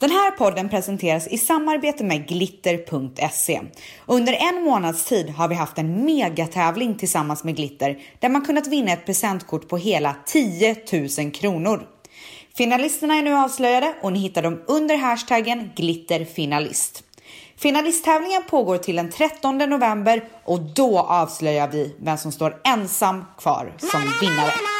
Den här podden presenteras i samarbete med glitter.se. Under en månads tid har vi haft en megatävling tillsammans med Glitter där man kunnat vinna ett presentkort på hela 10 000 kronor. Finalisterna är nu avslöjade och ni hittar dem under hashtaggen glitterfinalist. Finalisttävlingen pågår till den 13 november och då avslöjar vi vem som står ensam kvar som vinnare.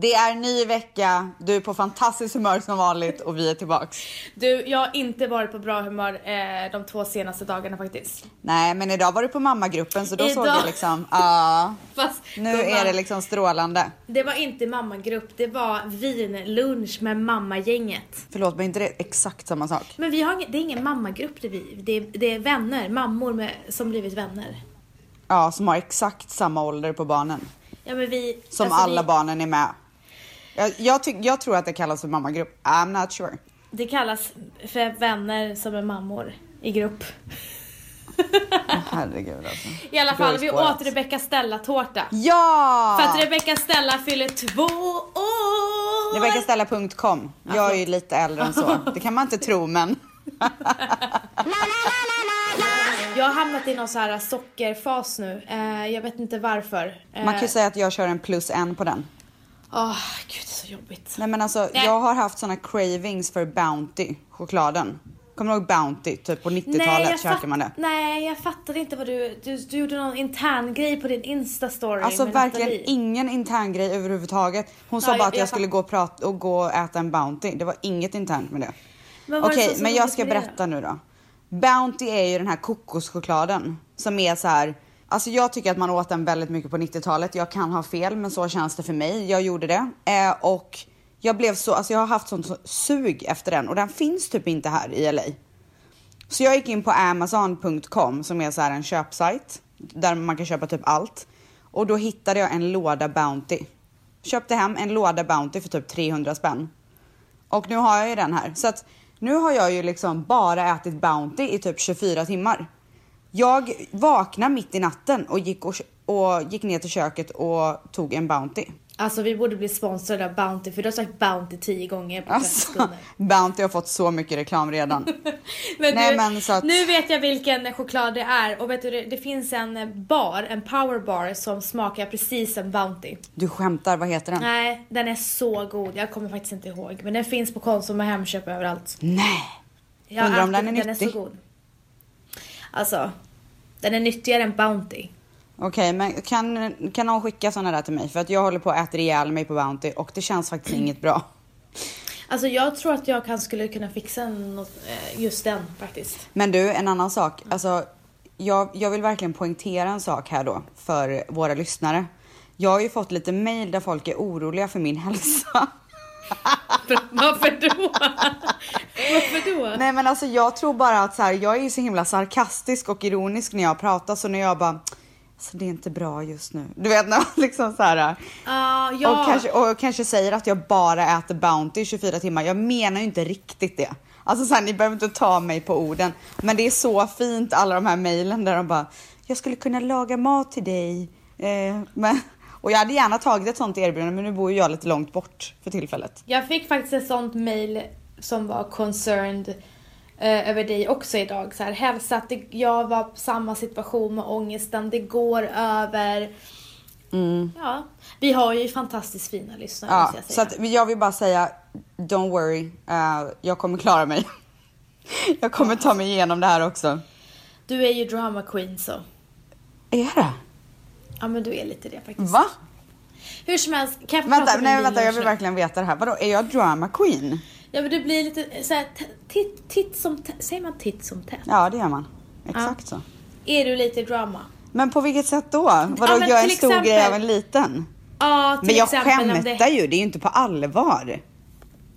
Det är ny vecka, du är på fantastiskt humör som vanligt och vi är tillbaks. Du, jag har inte varit på bra humör eh, de två senaste dagarna faktiskt. Nej, men idag var du på mammagruppen så då såg Idag- jag liksom, ja, Fast nu gumman, är det liksom strålande. Det var inte mammagrupp, det var vinlunch med mammagänget. Förlåt, men inte det exakt samma sak? Men vi har ingen, det är ingen mammagrupp det är vi. Det är, det är vänner, mammor med, som blivit vänner. Ja, som har exakt samma ålder på barnen. Ja men vi... Som alltså, alla vi, barnen är med. Jag, jag, tyck, jag tror att det kallas för mammagrupp. I'm not sure. Det kallas för vänner som är mammor i grupp. Herregud alltså. I alla fall, vi åt Rebecca Stella-tårta. Ja! För att Rebecca Stella fyller två år! RebeccaStella.com. Jag är ju lite äldre än så. Det kan man inte tro men. Jag har hamnat i någon så här sockerfas nu. Eh, jag vet inte varför. Eh, Man kan ju säga att jag kör en plus en på den. Åh, gud det är så jobbigt. Nej men alltså Nej. jag har haft såna cravings för Bounty, chokladen. Kommer du ihåg Bounty? Typ på 90-talet käkade man det. nej, jag fattade inte vad du... Du, du gjorde någon intern grej på din Insta-story Alltså verkligen Nathalie. ingen intern grej överhuvudtaget. Hon sa Ja, bara att jag jag skulle gå och, prata, och gå och äta en Bounty. Det var inget internt med det. Okej, så men jag ska berätta nu då. Bounty är ju den här kokoschokladen som är så här. Alltså jag tycker att man åt den väldigt mycket på 90-talet. Jag kan ha fel, men så känns det för mig. Jag gjorde det eh, och jag blev så, alltså jag har haft sånt sug efter den och den finns typ inte här i LA. Så jag gick in på amazon.com som är så här en köpsajt där man kan köpa typ allt och då hittade jag en låda Bounty. Köpte hem en låda Bounty för typ 300 spänn. Och nu har jag ju den här. Så att nu har jag ju liksom bara ätit Bounty i typ 24 timmar. Jag vaknade mitt i natten och gick, och, och gick ner till köket och tog en Bounty. Alltså vi borde bli sponsrade av Bounty för du har sagt Bounty tio gånger på 30 Alltså. Bounty har fått så mycket reklam redan. Men, Nej, du, men så att- nu vet jag vilken choklad det är och vet du det, finns en bar, en power bar som smakar precis som Bounty. Du skämtar, vad heter den? Nej, den är så god. Jag kommer faktiskt inte ihåg. Men den finns på Konsum och Hemköp överallt. Nej! Jag Undrar om den är Den är nyttig. så god. Alltså, den är nyttigare än Bounty. Okej, men kan, kan någon skicka såna där till mig? För att jag håller på att äta ihjäl mig på Bounty och det känns faktiskt inget bra. Alltså jag tror att jag kan, skulle kunna fixa något, eh, just den faktiskt. Men du, en annan sak. Alltså, jag, jag vill verkligen poängtera en sak här då för våra lyssnare. Jag har ju fått lite mail där folk är oroliga för min hälsa. Varför då? Varför då? Nej men alltså jag tror bara att så här, jag är ju så himla sarkastisk och ironisk när jag pratar så när jag bara så det är inte bra just nu. Du vet när man liksom så här. Ah, ja. Och, kanske, och kanske säger att jag bara äter Bounty i 24 timmar. Jag menar ju inte riktigt det. Alltså så här, ni behöver inte ta mig på orden. Men det är så fint alla de här mejlen där de bara, jag skulle kunna laga mat till dig. Eh, men, och jag hade gärna tagit ett sånt erbjudande men nu bor ju jag lite långt bort för tillfället. Jag fick faktiskt ett sånt mail som var concerned eh, över dig också idag. Så här, hälsa att det, jag var på samma situation med ångesten, det går över. Ja, vi har ju fantastiskt fina lyssnare Ja, jag så att jag vill bara säga, don't worry, eh, jag kommer klara mig. jag kommer ta mig igenom det här också. Du är ju drama queen så. Är det? Ja men du är lite det faktiskt. Va? Hur som helst, kan jag få Vänta, prata nej vänta jag vill verkligen veta det här. Vadå, är jag drama queen? Ja men du blir lite såhär, titt, titt som. Säger man titt som tätt? Ja det gör man. Exakt så. Är du lite drama? Men på vilket sätt då? Vadå, men gör en stor exempel- grej av en liten? Ja, till Men jag exempel skämtar det... ju, det är ju inte på allvar.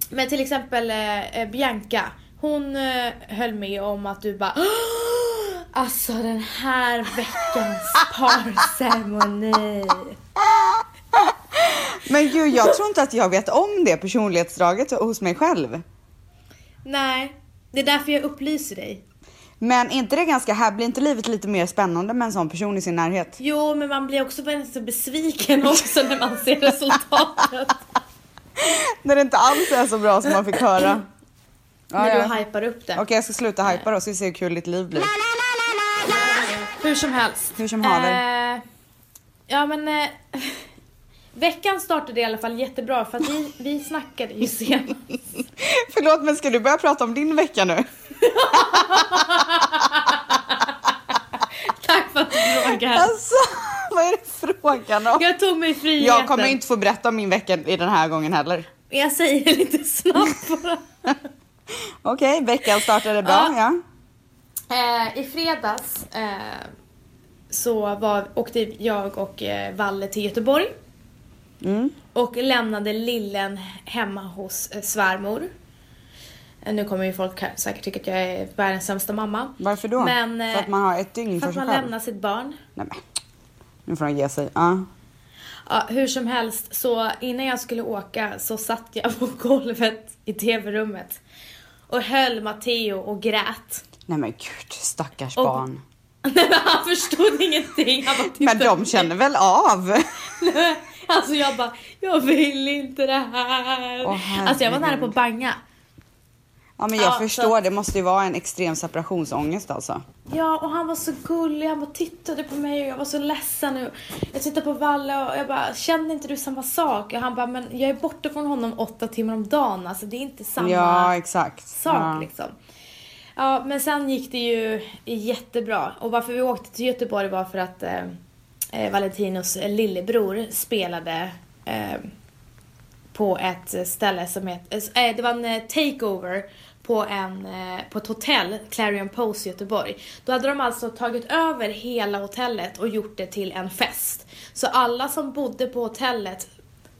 Men till exempel eh, eh, Bianca, hon eh, höll med om att du bara "Åh, Alltså den här veckans parceremoni. Men gud, jag tror inte att jag vet om det personlighetsdraget hos mig själv. Nej, det är därför jag upplyser dig. Men är inte det ganska här, blir inte livet lite mer spännande med en sån person i sin närhet? Jo, men man blir också så besviken också när man ser resultatet. När det inte alls är så bra som man fick höra. Ja, när du hypar upp det. Okej, jag ska sluta hypa då, så vi se hur kul ditt liv blir. Hur som helst. Hur som haver. Eh, ja men eh, veckan startade i alla fall jättebra för att vi, vi snackade ju senast. Förlåt, men ska du börja prata om din vecka nu? Tack för att du frågar. Alltså, vad är det frågan om? Jag tog mig friheten. Jag kommer inte få berätta om min vecka i den här gången heller. Jag säger lite snabbt bara. Okej, veckan startade bra, ja. Eh, I fredags eh, så var, åkte jag och eh, Valle till Göteborg. Mm. Och lämnade lillen hemma hos eh, svärmor. Eh, Nu kommer ju folk säkert tycka att jag är världens sämsta mamma. Varför då? Men, eh, för att man har ett dygn För för, att sig man själv? lämnar sitt barn. Nej men, nu får de ge sig. Ja. Ja, hur som helst, så innan jag skulle åka så satt jag på golvet i tv-rummet och höll Matteo och grät. Nej men gud, stackars Och- barn. Nej men han förstod ingenting. Han bara Men på de känner väl av? Alltså jag bara, jag vill inte det här. Åh, alltså jag var nära på att banga. Ja men jag Ja, så- förstår, det måste ju vara en extrem separationsångest alltså. Ja, och han var så gullig. Han bara tittade på mig och jag var så ledsen. Och jag tittade på Valle och jag bara, kände inte du samma sak? Och han bara, men jag är borta från honom åtta timmar om dagen. Alltså det är inte samma Ja exakt. sak ja. liksom. Ja, men sen gick det ju jättebra. Och varför vi åkte till Göteborg var för att eh, eh, Valentinos eh, lillebror spelade eh, på ett eh, ställe som heter, eh, eh, det var en takeover på, en, eh, på ett hotell, Clarion Post i Göteborg. Då hade de alltså tagit över hela hotellet och gjort det till en fest. Så alla som bodde på hotellet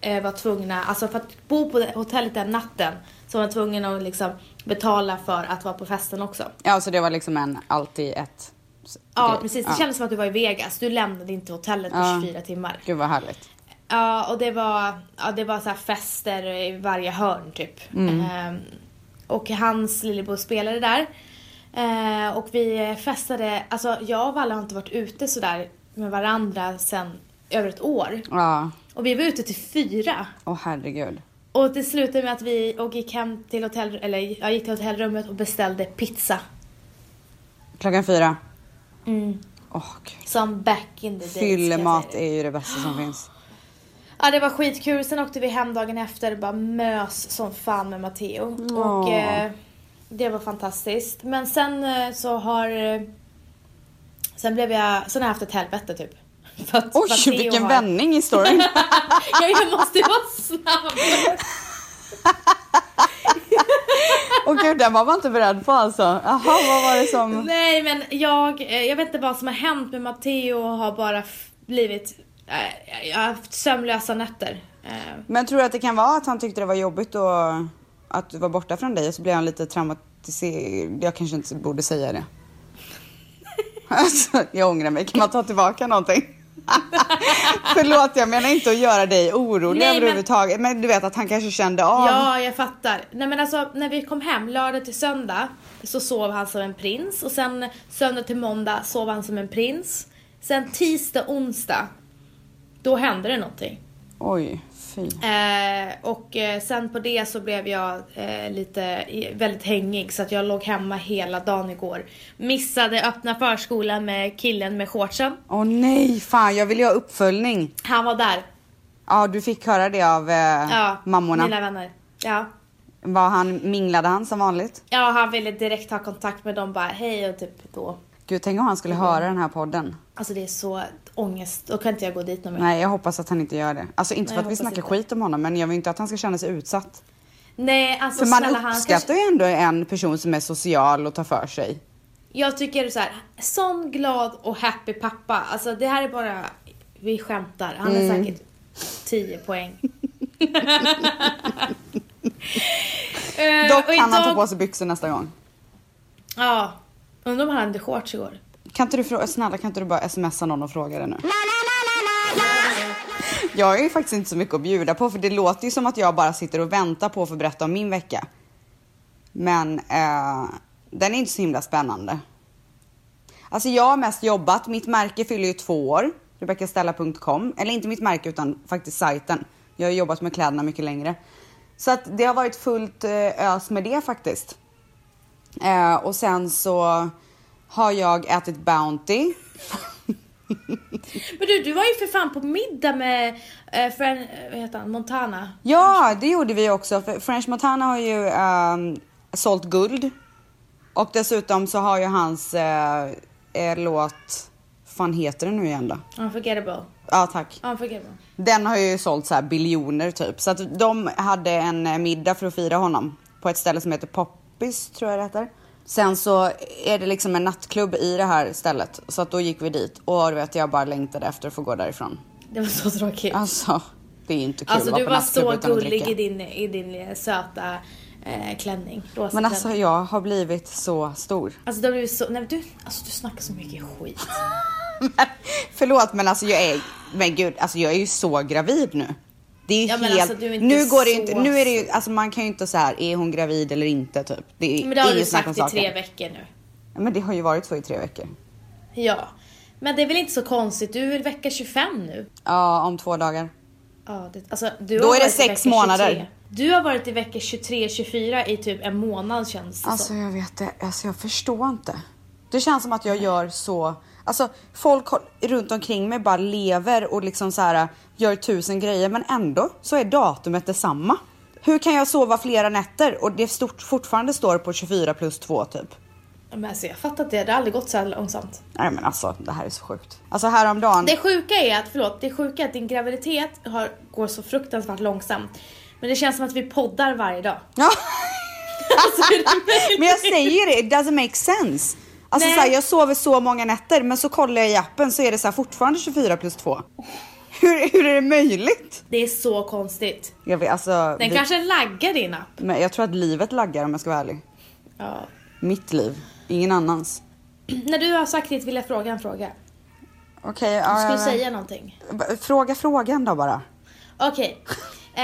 eh, var tvungna, alltså för att bo på hotellet den natten så var man tvungen att liksom betala för att vara på festen också. Ja så det var liksom en alltid ett. Ja grej. precis, det ja. kändes som att du var i Vegas. Du lämnade inte hotellet på Ja. 24 timmar. Gud vad härligt. Ja, och det var, ja, det var så fester i varje hörn typ. Ehm, och hans lillebror spelade där. Eh, och vi festade, alltså jag och Valle har inte varit ute sådär med varandra sen över ett år. Ja, Och vi var ute till fyra. åh herregud. Och det slutade med att vi och gick hem till hotell, eller jag gick till hotellrummet och beställde pizza. Klockan fyra. Mm. Gud. Som back in the days. Fyllemat är ju det bästa som finns. Ja det var skitkul, sen åkte vi hem dagen efter och bara mös som fan med Matteo. Och Åh. eh, det var fantastiskt. Men sen eh, så har... eh, Sen blev jag... Sen har jag haft ett helvete typ. För att Oj Matteo vilken har- vändning i storyn. ja, jag måste vara snabb. Åh gud den var man inte beredd på alltså. Jaha vad var det som. Nej men jag, eh, jag vet inte vad som har hänt med Matteo har bara blivit... eh, Jag har haft sömnlösa nätter. Eh, Men tror du att det kan vara att han tyckte det var jobbigt och att du var borta från dig och så blev han lite traumatiserad. Jag kanske inte borde säga det. Alltså, jag ångrar mig. Kan man ta tillbaka någonting? Förlåt, jag menar inte att göra dig orolig Nej, men- överhuvudtaget. Men... du vet att han kanske kände av. Ja, jag fattar. Nej men alltså när vi kom hem lördag till söndag så sov han som en prins och sen söndag till måndag sov han som en prins. Sen tisdag, onsdag då hände det någonting. Oj, fy. Eh, och eh, sen på det så blev jag eh, lite väldigt hängig så att jag låg hemma hela dagen igår. Missade öppna förskolan med killen med shortsen. Åh nej, fan jag vill ju ha uppföljning. Han var där. Ja, du fick höra det av eh, Ja, mammorna. mina vänner. Ja. Var han, minglade han som vanligt? ja, han ville direkt ha kontakt med dem bara hej och typ då. Gud, tänk om han skulle höra den här podden. Alltså det är så ångest. Då kan inte jag gå dit någon mer. Nej, jag hoppas att han inte gör det. Alltså inte Nej, för att vi snackar inte. skit om honom, men jag vill inte att han ska känna sig utsatt. Nej, alltså För man snälla han uppskattar ju ändå en person som är social och tar för sig. Jag tycker så här, sån glad och happy pappa. Alltså det här är bara, vi skämtar. Han är Mm. säkert 10 poäng. Eh, Dock och kan han ta idag- på sig byxor nästa gång. Ja. Undrar om han hade shorts igår. Kan inte du fråga, snälla kan inte du bara smsa någon och fråga det nu? Jag har ju faktiskt inte så mycket att bjuda på för det låter ju som att jag bara sitter och väntar på att få berätta om min vecka. Men eh, den är inte så himla spännande. Alltså jag har mest jobbat, mitt märke fyller ju två år, rebeccastella.com. Eller inte mitt märke utan faktiskt sajten. Jag har jobbat med kläderna mycket längre. Så att det har varit fullt eh, ös med det faktiskt. Eh, och sen så har jag ätit Bounty. Men du, du var ju för fan på middag med eh, Fren, vad heter han, Montana. Ja, det gjorde vi också. För French Montana har ju ehm, sålt guld. Och dessutom så har ju hans eh, eh, låt, fan heter den nu igen då? Unforgettable. Ja, tack. Unforgettable. Den har ju sålt så här biljoner typ. Så att de hade en eh, middag för att fira honom på ett ställe som heter Poppis tror jag det heter. Sen så är det liksom en nattklubb i det här stället. Så att då gick vi dit och du vet jag bara längtade efter att få gå därifrån. Det var så tråkigt. Alltså, det är inte kul Alltså du var så gullig i din, i din eh, söta eh, klänning. Rosa Men alltså klänning. jag har blivit så stor. Alltså du har blivit så, nej du, alltså du snackar så mycket skit. Men, förlåt men alltså jag är, men gud, alltså jag är ju så gravid nu. Det är ju Ja, men helt, alltså, är nu går det så- inte, nu är det ju, alltså man kan ju inte så här, är hon gravid eller inte typ. Det är Men det har du sagt i tre veckor nu. Ja, Men det har ju varit så i tre veckor. Ja. Men det är väl inte så konstigt, du är vecka 25 nu? Ja, om två dagar. Ja, det, alltså, du Då är det sex månader. 23. Du har varit i vecka 23-24 i typ en månad känns det Alltså som. jag vet det, alltså jag förstår inte. Det känns som att jag gör så, alltså folk runt omkring mig bara lever och liksom så här gör tusen grejer men ändå så är datumet detsamma. Hur kan jag sova flera nätter och det stort, fortfarande står på 24 plus 2 typ? Men alltså jag fattar inte, det har aldrig gått så här långsamt. Nej men alltså det här är så sjukt. Alltså häromdagen. Det sjuka är att, förlåt, det sjuka är att din graviditet har, går så fruktansvärt långsamt. Men det känns som att vi poddar varje dag. Ja, Alltså, men jag säger det, it doesn't make sense. Alltså Nej. så här, jag sover så många nätter men så kollar jag i appen så är det så här fortfarande 24 plus 2. Hur, hur är det möjligt? Det är så konstigt. Jag vet, alltså, Den vi- kanske laggar din app. Men jag tror att livet laggar om jag ska vara ärlig. Ja. Mitt liv, ingen annans. När du har sagt ditt vill jag fråga en fråga. Okej, Du ja, skulle ja, säga någonting. Fråga frågan då bara. Okej. Eh,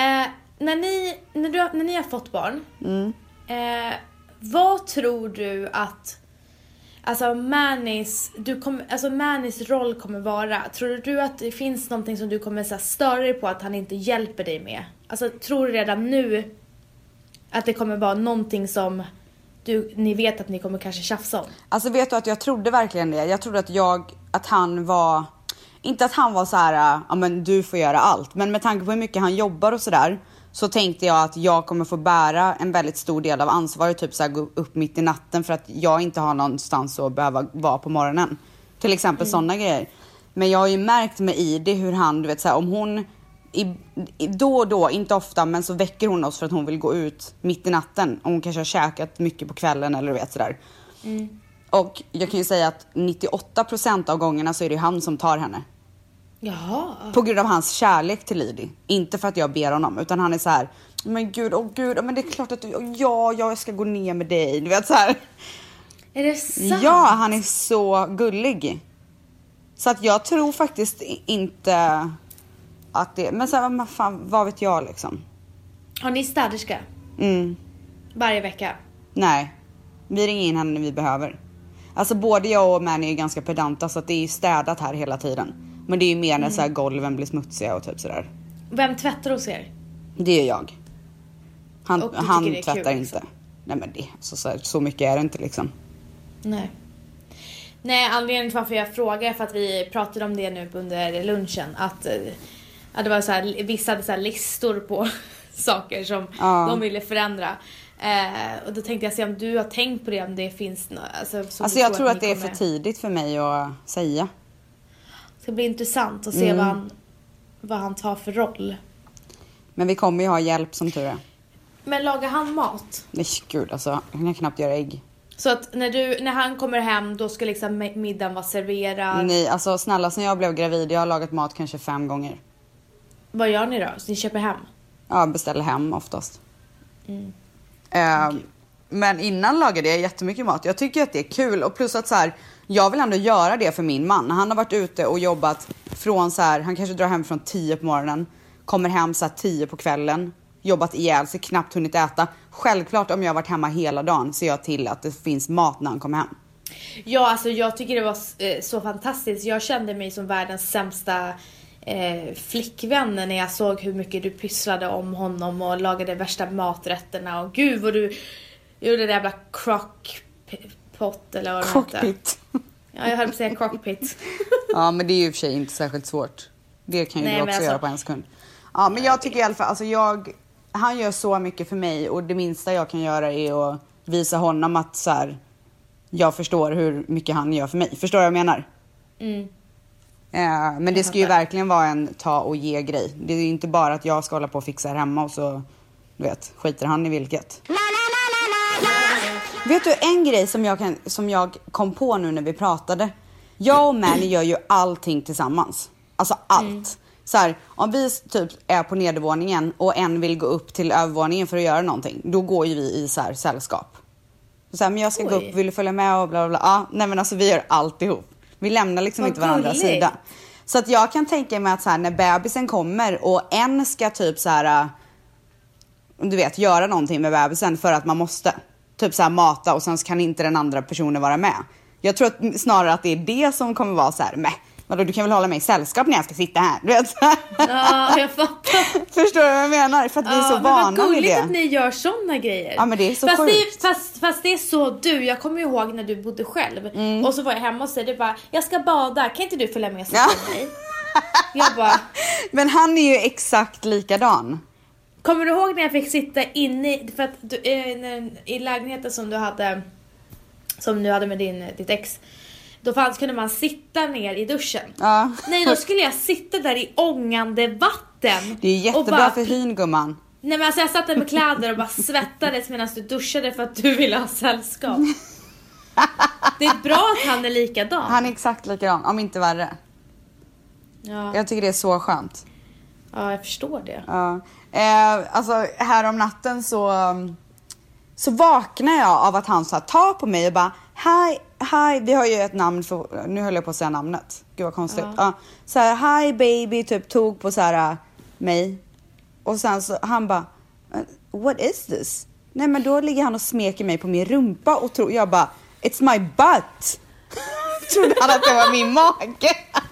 när, ni, när, du, när ni har fått barn. Mm. Eh, vad tror du att alltså Manis, du kom, alltså Manis roll kommer vara? Tror du att det finns någonting som du kommer så här, störa dig på att han inte hjälper dig med? Alltså tror du redan nu att det kommer vara någonting som du, ni vet att ni kommer kanske tjafsa om? Alltså vet du att jag trodde verkligen det. Jag trodde att jag, att han var, inte att han var så här, ja men du får göra allt. Men med tanke på hur mycket han jobbar och sådär. Så tänkte jag att jag kommer få bära en väldigt stor del av ansvaret. Typ så här, gå upp mitt i natten för att jag inte har någonstans att behöva vara på morgonen. Till exempel sådana grejer. Men jag har ju märkt med Idi hur han, du vet så här, om hon i, i, då och då, inte ofta, men så väcker hon oss för att hon vill gå ut mitt i natten. Om hon kanske har käkat mycket på kvällen eller du vet sådär. Och jag kan ju säga att 98% av gångerna så är det han som tar henne. Jaha. På grund av hans kärlek till Lidi. Inte för att jag ber honom, utan han är så här. Men gud, åh gud, men det är klart att du, ja, jag ska gå ner med dig. Du vet så här. Är det sant? Ja, han är så gullig. Så att jag tror faktiskt inte att det, men så här, fan, vad vet jag liksom. Har ni städerska? Mm. Varje vecka? Nej, vi ringer in henne när vi behöver. Alltså både jag och Manny är ganska pedanta så att det är städat här hela tiden. Men det är ju mer när så här golven blir smutsiga och typ sådär. Vem tvättar hos er? Det är jag. Han, Och du han det är kul, tvättar liksom? inte. Nej men det, så, så, så mycket är det inte liksom. Nej. Nej, anledningen till varför jag frågar är för att vi pratade om det nu under lunchen. Att, eh, att det var så här, vissa hade så här listor på saker som Ja. de ville förändra. Eh, och då tänkte jag se om du har tänkt på det, om det finns nå- alltså, Alltså jag tror att det är kommer- för tidigt för mig att säga. Det ska bli intressant att se Mm. vad, han, vad han tar för roll. Men vi kommer ju ha hjälp som tur är. Men lagar han mat? Nej gud alltså, jag kan knappt göra ägg. Så att när, du, när han kommer hem då ska liksom mi- middagen vara serverad. Nej alltså snälla sen jag blev gravid, jag har lagat mat kanske fem gånger. Vad gör ni då? Så ni köper hem? Ja, beställer hem oftast. Mm. Eh, Men innan lagade jag jättemycket mat. Jag tycker att det är kul och plus att så här, jag vill ändå göra det för min man. Han har varit ute och jobbat från så här, han kanske drar hem från 10 på morgonen, kommer hem så här 10 på kvällen, jobbat ihjäl sig, knappt hunnit äta. Självklart om jag har varit hemma hela dagen ser jag till att det finns mat när han kommer hem. Ja, alltså jag tycker det var eh, så fantastiskt. Jag kände mig som världens sämsta eh, flickvän när jag såg hur mycket du pysslade om honom och lagade värsta maträtterna och gud vad du gjorde det jävla crock crockpot eller vad det heter. Cockpit. Ja, jag höll på att säga crockpit. Ja, men det är ju i och för sig inte särskilt svårt. Det kan ju Nej, du också alltså- göra på en sekund. Ja, men jag tycker i alla fall, alltså jag, han gör så mycket för mig och det minsta jag kan göra är att visa honom att så här, jag förstår hur mycket han gör för mig. Förstår du vad jag menar? Mm. Eh, men det ska ju verkligen vara en ta och ge grej. Det är ju inte bara att jag ska hålla på och fixa här hemma och så, du vet, skiter han i vilket. Vet du en grej som jag, kan, som jag kom på nu när vi pratade? Jag och Manny gör ju allting tillsammans. Alltså allt. Så här, om vi typ är på nedervåningen och en vill gå upp till övervåningen för att göra någonting, då går ju vi i så här sällskap. Så här, men jag ska gå Oj. upp, vill du följa med och bla bla bla. Ja, nej men alltså vi gör alltihop. Vi lämnar liksom Vad inte varandras gulligt. sida. Så att jag kan tänka mig att så här, när bebisen kommer och en ska typ så här, äh, du vet, göra någonting med bebisen för att man måste. Typ så här mata och sen så kan inte den andra personen vara med. Jag tror att snarare att det är det som kommer vara så här, men vadå du kan väl hålla mig i sällskap när jag ska sitta här? Du vet, så här. Ja, jag fattar. Förstår du vad jag menar? För att vi är så men vad vana vid gulligt det. att ni gör såna grejer. Ja, men det är så fast, sjukt. det, fast, fast det är så du, jag kommer ihåg när du bodde själv Mm. och så var jag hemma hos dig du bara, jag ska bada, kan inte du följa med och sitta Ja. med mig? Jag bara, Men han är ju exakt likadan. Kommer du ihåg när jag fick sitta inne i, för att du, eh, i lägenheten som du hade, som du hade med din, ditt ex, då fanns, kunde man sitta ner i duschen. Ja. Nej, då skulle jag sitta där i ångande vatten. Det är jättebra bara för hyn gumman. Nej men alltså jag satt där med kläder och bara svettades medan du duschade för att du ville ha sällskap. Det är bra att han är likadan. Han är exakt likadan, om inte värre. Ja, Jag tycker det är så skönt. ja, jag förstår det. Ja. Eh, alltså här om natten så, um, så vaknar jag av att han så här, tar på mig och bara Hi, hi, vi har ju ett namn för, nu höll jag på att säga namnet. Gud vad konstigt. Ja. Ja. Så här, hi baby, typ tog på så här äh, mig. Och sen så han bara "Uh, What is this? Nej men då ligger han och smeker mig på min rumpa och tror, jag bara It's my butt. Trodde han att det var min mage.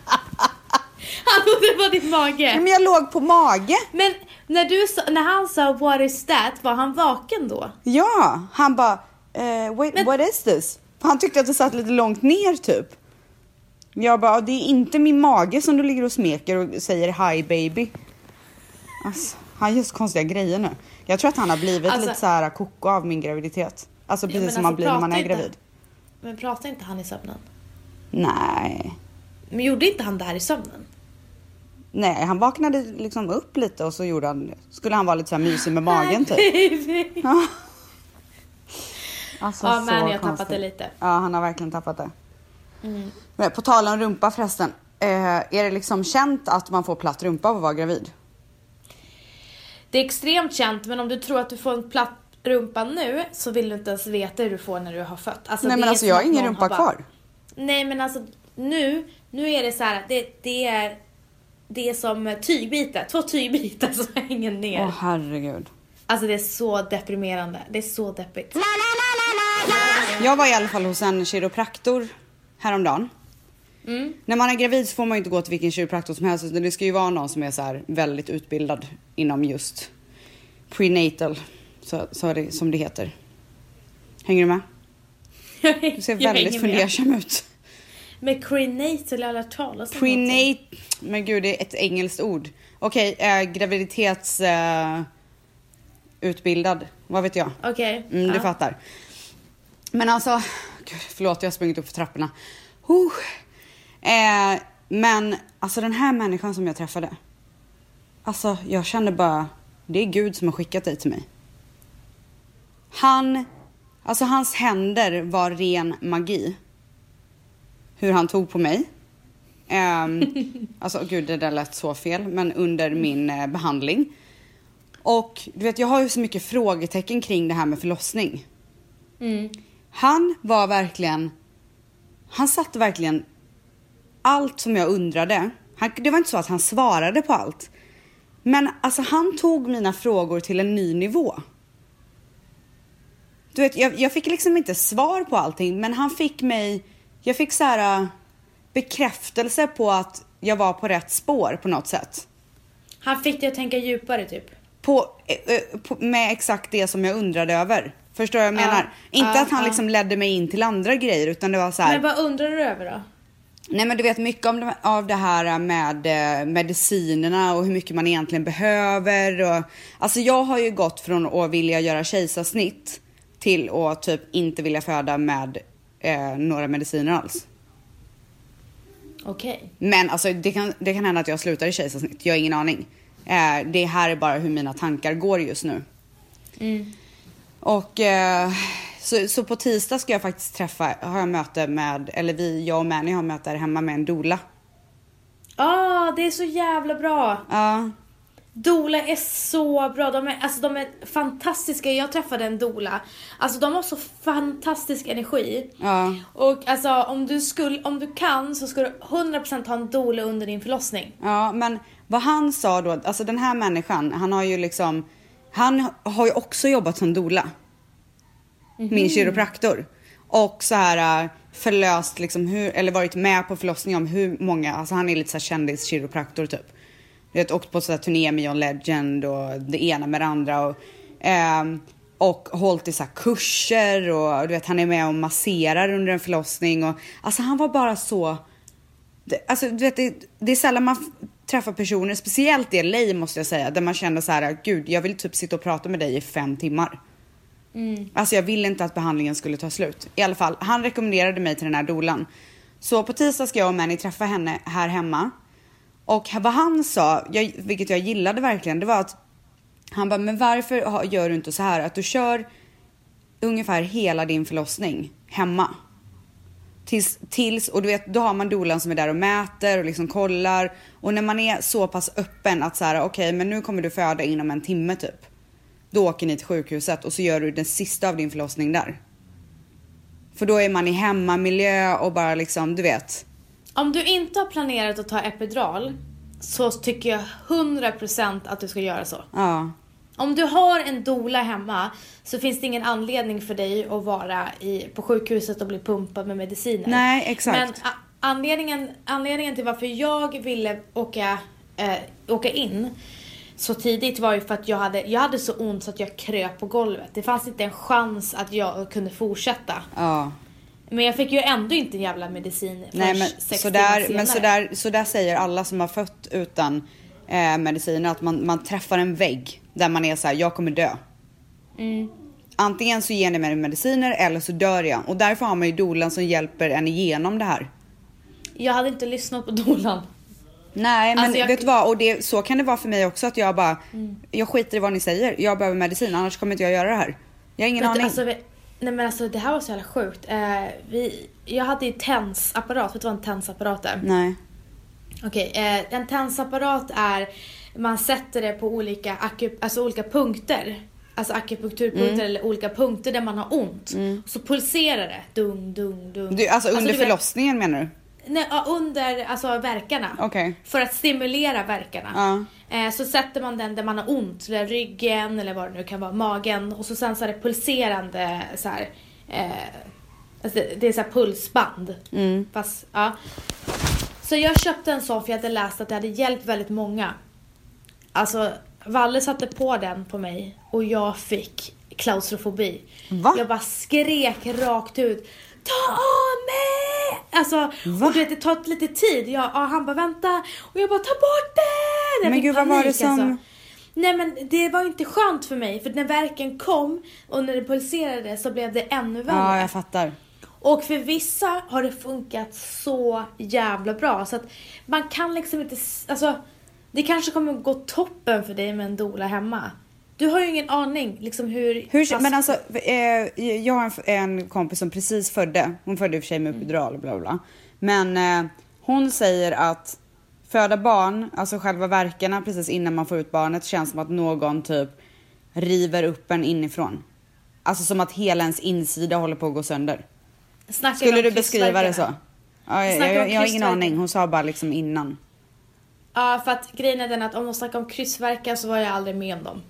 Han trodde det var din mage. Men jag låg på mage. Men när, du sa, när han sa what is that, var han vaken då? Ja, han bara, eh, wait, Men- what is this? Han tyckte att det satt lite långt ner typ. Jag bara, det är inte min mage som du ligger och smeker och säger hi baby. Alltså, han gör så konstiga grejer nu. Jag tror att han har blivit Alltså- lite så här koko av min graviditet. Alltså Ja, precis men som man alltså, blir när man är inte. gravid. Men pratade inte han i sömnen? Nej. Men gjorde inte han det här i sömnen? Nej, han vaknade liksom upp lite och så gjorde han, skulle han vara lite så här mysig med magen typ. Ja. Alltså, Ja, men jag har tappat det lite. Ja, han har verkligen tappat det. Mm. Men på tal om rumpa förresten. Eh, är det liksom känt att man får platt rumpa av att vara gravid? Det är extremt känt, men om du tror att du får en platt rumpa nu så vill du inte ens veta hur du får när du har fött. Alltså, Nej men alltså jag har ingen rumpa har bara- kvar. Nej men alltså nu, nu är det så här, det, det är det är som tygbitar, två tygbitar som hänger ner. Åh herregud. Alltså det är så deprimerande, det är så deppigt. Jag var i alla fall hos en kiropraktor häromdagen. Mm. När man är gravid så får man ju inte gå till vilken kiropraktor som helst. Det ska ju vara någon som är så här väldigt utbildad inom just prenatal, så, så är det, som det heter. Hänger du med? Du ser väldigt fundersam ut. Med crenatal, jag har aldrig hört talas om Prenat... Men gud, det är ett engelskt ord. Okej, äh, graviditets... eh, utbildad. Vad vet jag? Okej. Mm, du ja. fattar. Men alltså, gud, förlåt jag har sprungit upp för trapporna. Eh, men alltså den här människan som jag träffade. Alltså jag kände bara, det är Gud som har skickat dig till mig. Han, alltså hans händer var ren magi. Hur han tog på mig. Ehm, alltså gud det där lät så fel, men under min eh, behandling. Och du vet jag har ju så mycket frågetecken kring det här med förlossning. Mm. Han var verkligen, han satte verkligen allt som jag undrade, Han, det var inte så att han svarade på allt. Men alltså han tog mina frågor till en ny nivå. Du vet, jag, jag fick liksom inte svar på allting, men han fick mig... Jag fick så här äh, bekräftelse på att jag var på rätt spår på något sätt. Han fick dig att tänka djupare typ. På, eh, eh, på, med exakt det som jag undrade över. Förstår du vad jag menar? Inte ja, att han ja. liksom ledde mig in till andra grejer utan det var så här. Men vad undrar du över då? Nej men du vet mycket om det, av det här med eh, medicinerna och hur mycket man egentligen behöver. Och, alltså jag har ju gått från att vilja göra kejsarsnitt till att typ inte vilja föda med eh, några mediciner alls. Okej. Men alltså det kan, det kan hända att jag slutar i kejsarsnitt, jag har ingen aning. Eh, det här är bara hur mina tankar går just nu. Mm. Och eh, så, så på tisdag ska jag faktiskt träffa, har jag möte med, eller vi, jag och Mani har möte här hemma med en doula. Ah, det är så jävla bra! Ja, Dola är så bra. De är, alltså, de är fantastiska. Jag träffade en dola. Alltså de har så fantastisk energi. ja, Och alltså om du, skulle, om du kan så ska du 100% ha en dola under din förlossning. ja, men vad han sa då, alltså den här människan, han har ju liksom, han har ju också jobbat som doula. Min kiropraktor. Och så här äh, förlöst liksom hur, eller varit med på förlossning om hur många, alltså han är lite så här kändis kiropraktor typ. Du vet, åkt på så här turné med John Legend och det ena med det andra. Och, ehm, och hållit i så kurser och du vet han är med och masserar under en förlossning. Och, alltså han var bara så... Det, alltså du vet det, det är sällan man träffar personer, speciellt i LA måste jag säga, där man känner så här, gud jag vill typ sitta och prata med dig i fem timmar. Alltså jag ville inte att behandlingen skulle ta slut. I alla fall, han rekommenderade mig till den här dolan. Så på tisdag ska jag och Manny träffa henne här hemma. Och vad han sa, jag, vilket jag gillade verkligen, det var att han bara, men varför gör du inte så här att du kör ungefär hela din förlossning hemma? Tills, tills, och du vet, då har man dolan som är där och mäter och liksom kollar. Och när man är så pass öppen att så här, okej, men nu kommer du föda inom en timme typ. Då åker ni till sjukhuset och så gör du den sista av din förlossning där. För då är man i hemmamiljö och bara liksom, du vet. Om du inte har planerat att ta epidural så tycker jag 100% att du ska göra så. Ja. Om du har en dola hemma så finns det ingen anledning för dig att vara i, på sjukhuset och bli pumpad med mediciner. Nej, exakt. Men anledningen, anledningen till varför jag ville åka, eh, åka in så tidigt var ju för att jag hade, jag hade så ont så att jag kröp på golvet. Det fanns inte en chans att jag kunde fortsätta. Ja. Men jag fick ju ändå inte en jävla medicin Nej men sex sådär, men sådär, sådär säger alla som har fött utan eh, mediciner att man, man träffar en vägg där man är så här: jag kommer dö. Mm. Antingen så ger ni mig mediciner eller så dör jag. Och därför har man ju dolan som hjälper en igenom det här. Jag hade inte lyssnat på dolan. Nej men Alltså, jag- vet du vad, och det, så kan det vara för mig också att jag bara, jag skiter i vad ni säger. Jag behöver medicin annars kommer inte jag göra det här. Jag har ingen du, aning. alltså, nej men alltså det här var så jävla sjukt. Eh, vi, jag hade ju tensapparat, vet du vad en tensapparat är? Nej. Okej, eh, en tensapparat är, man sätter det på olika, alltså olika punkter. Alltså akupunkturpunkter Mm. eller olika punkter där man har ont. Så pulserar det. Dung, dung, dung. Du, alltså under du vet- förlossningen menar du? Nej, under alltså verkarna. Okej. För att stimulera verkarna. Eh, så sätter man den där man har ont, eller ryggen eller vad det nu kan vara, magen. Och så sen så är det pulserande så här. Eh, alltså det- det är så här pulsband. Mm. Fast, ja. Så jag köpte en sån för jag hade läst att det hade hjälpt väldigt många. Alltså, Valle satte på den på mig och jag fick klaustrofobi. Va? Jag bara skrek rakt ut. Ta av mig! Alltså, Va? och du vet det tar lite tid. Jag, ja, han bara vänta. Och jag bara ta bort den! Jag Men gud, vad var det panik, som- Alltså. Nej men det var inte skönt för mig för när verken kom och när det pulserade så blev det ännu värre. Ja, jag fattar. Och för vissa har det funkat så jävla bra så att man kan liksom inte, alltså det kanske kommer gå toppen för dig med en dola hemma. Du har ju ingen aning liksom hur... Hur, fast- men alltså, eh, jag har en, en kompis som precis födde. Hon födde i och för sig med epidural och bla bla. Men eh, hon säger att föda barn, alltså själva verkarna precis innan man får ut barnet känns som att någon typ river upp en inifrån. Alltså som att hela ens insida håller på att gå sönder. Snackar Skulle du beskriva det så? Ja, jag, jag, jag har ingen aning. Hon sa bara liksom innan. Ja, för att grejen är den att om de snackar om kryssverkar så var jag aldrig med om dem.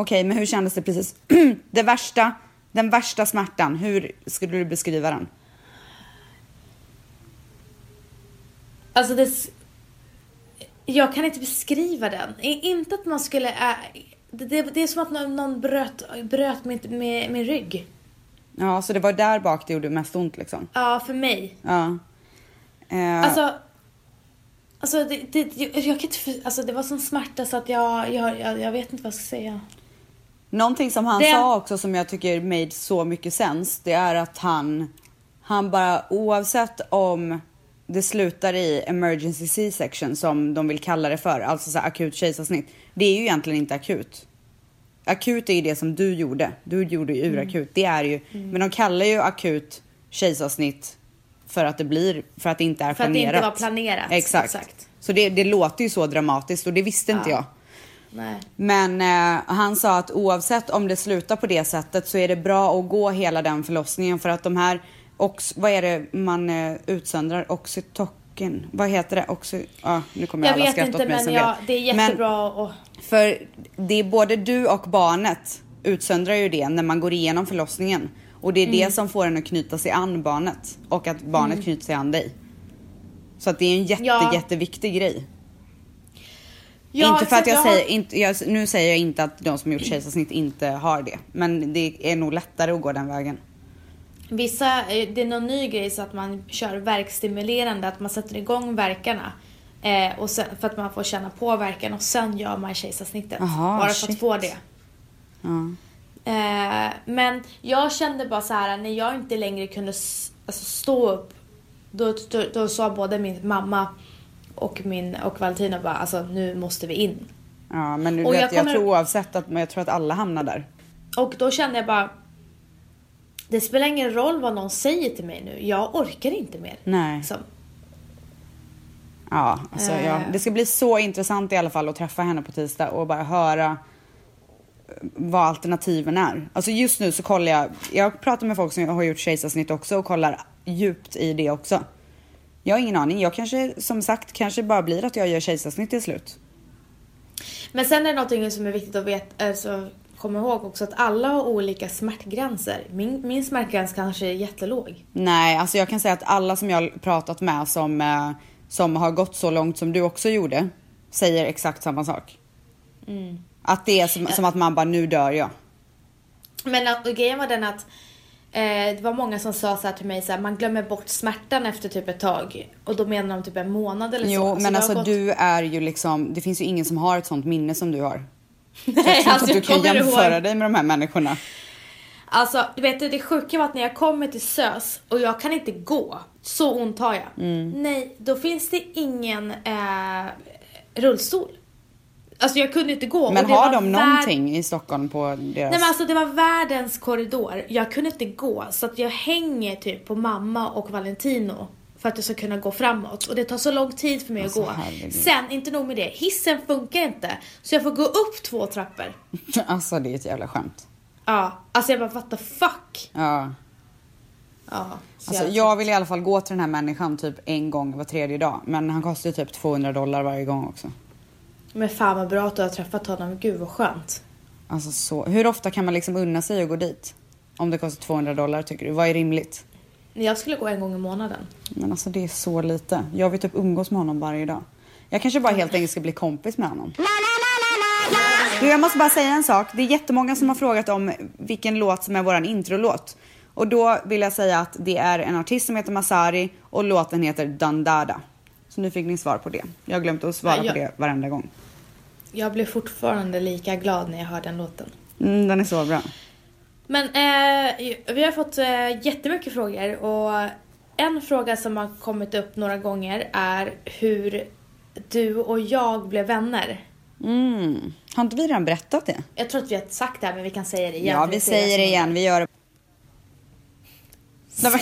Okej, men hur kändes det precis? det värsta, den värsta smärtan, hur skulle du beskriva den? Alltså det... Jag kan inte beskriva den. Inte att man skulle... Äh, det, är som att någon, någon bröt, bröt min, med, min rygg. Ja, så det var där bak det gjorde mest ont liksom? Ja, för mig. Ja. Eh, Alltså... Alltså, det, det, jag, jag kan inte... Alltså det var sån smärta så att jag, jag, jag, jag vet inte vad jag ska säga. Någonting som han Det- sa också som jag tycker made så mycket sens, det är att han, han bara oavsett om det slutar i emergency C-section som de vill kalla det för, alltså så akut kejsarsnitt. Det är ju egentligen inte akut. Akut är ju det som du gjorde. Du gjorde ju urakut. Det är ju, men de kallar ju akut kejsarsnitt för att det blir, för att det inte är För att det planerat. inte var planerat. Exakt. Exakt. Så det, det låter ju så dramatiskt och det visste inte Ja. jag. Nej. Men eh, han sa att oavsett om det slutar på det sättet så är det bra att gå hela den förlossningen för att de här, ox, vad är det man eh, utsöndrar? Oxytocin? Vad heter det? Oxy, ja, nu kommer Jag alla vet skratta inte åt mig men som jag, vet. det är Men jättebra och... för det är både du och barnet utsöndrar ju det när man går igenom förlossningen. Och det är Mm. det som får en att knyta sig an barnet och att barnet knyter sig an dig. Så att det är en jätte, Ja. jätteviktig grej. Ja, inte för att jag har- säger, inte, jag, nu säger jag inte att de som gjort kejsarsnitt inte har det. Men det är nog lättare att gå den vägen. Vissa, eh, det är någon ny grej så att man kör verkstimulerande, att man sätter igång verkarna. Eh, och sen, för att man får känna på verkan och sen gör man kejsarsnittet. Aha, bara för shit. att få det. Ja. Eh, men jag kände bara så här när jag inte längre kunde alltså, stå upp. Då, då, då sa både min mamma och min och Valentina bara alltså nu måste vi in. Ja, men du Och vet, jag jag, kommer- tror oavsett att, men jag tror att alla hamnar där. Och då kände jag bara det spelar ingen roll vad någon säger till mig nu. Jag orkar inte mer. Nej. Liksom. Ja, alltså, ja, Eh. det ska bli så intressant i alla fall att träffa henne på tisdag och bara höra eh, vad alternativen är. Alltså just nu så kollar jag, jag pratar med folk som har gjort kejsarsnitt också och kollar djupt i det också. Jag har ingen aning, jag kanske som sagt kanske bara blir att jag gör kejsarsnitt till slut. Men sen är det någonting som är viktigt att veta, alltså, komma ihåg också att alla har olika smärtgränser. Min, min smärtgräns kanske är jättelåg. Nej, alltså jag kan säga att alla som jag har pratat med som, eh, som har gått så långt som du också gjorde säger exakt samma sak. Att det är som, som att man bara, nu dör jag. Men och grejen var den att eh, det var många som sa så här till mig så här, man glömmer bort smärtan efter typ ett tag. Och då menar de typ en månad eller så. Jo, men har alltså gått- du är ju liksom, det finns ju ingen som har ett sånt minne som du har. Nej, Jag tror inte alltså, att du kan jämföra ihåg. dig med de här människorna. Alltså, du vet det sjuka var att när jag kommer till SÖS och jag kan inte gå, så ont har jag. Mm. Nej, då finns det ingen eh, rullstol. Alltså jag kunde inte gå. Men har de någonting i Stockholm på deras... Nej men alltså det var världens korridor. Jag kunde inte gå så att jag hänger typ på mamma och Valentino för att jag ska kunna gå framåt. Och det tar så lång tid för mig Alltså, att gå. herregud. Sen, inte nog med det, hissen funkar inte. Så jag får gå upp två trappor. Alltså det är ett jävla skämt. Ja, alltså jag bara what the fuck. Ja. Ja, så Alltså, jävla- jag vill i alla fall gå till den här människan typ en gång var tredje dag. Men han kostar ju typ 200 dollar varje gång också. Men fan vad bra att du har träffat honom. Gud vad skönt. Alltså så. Hur ofta kan man liksom unna sig att gå dit? Om det kostar 200 dollar tycker du? Vad är rimligt? Jag skulle gå en gång i månaden. Men alltså det är så lite. Jag vill typ umgås med honom varje dag. Jag kanske bara helt enkelt ska bli kompis med honom. Du, jag måste bara säga en sak. Det är jättemånga som har frågat om vilken låt som är våran introlåt. Och då vill jag säga att det är en artist som heter Masari och låten heter Dandada. Så nu fick ni svar på det. Jag har glömt att svara Ja, jag- på det varenda gång. Jag blir fortfarande lika glad när jag hör den låten. Mm, den är så bra. Men eh, vi har fått eh, jättemycket frågor och en fråga som har kommit upp några gånger är hur du och jag blev vänner. Mm. Har inte vi redan berättat det? Jag tror att vi har sagt det här men vi kan säga det igen. Ja, vi säger det igen. Vi gör det. Nej,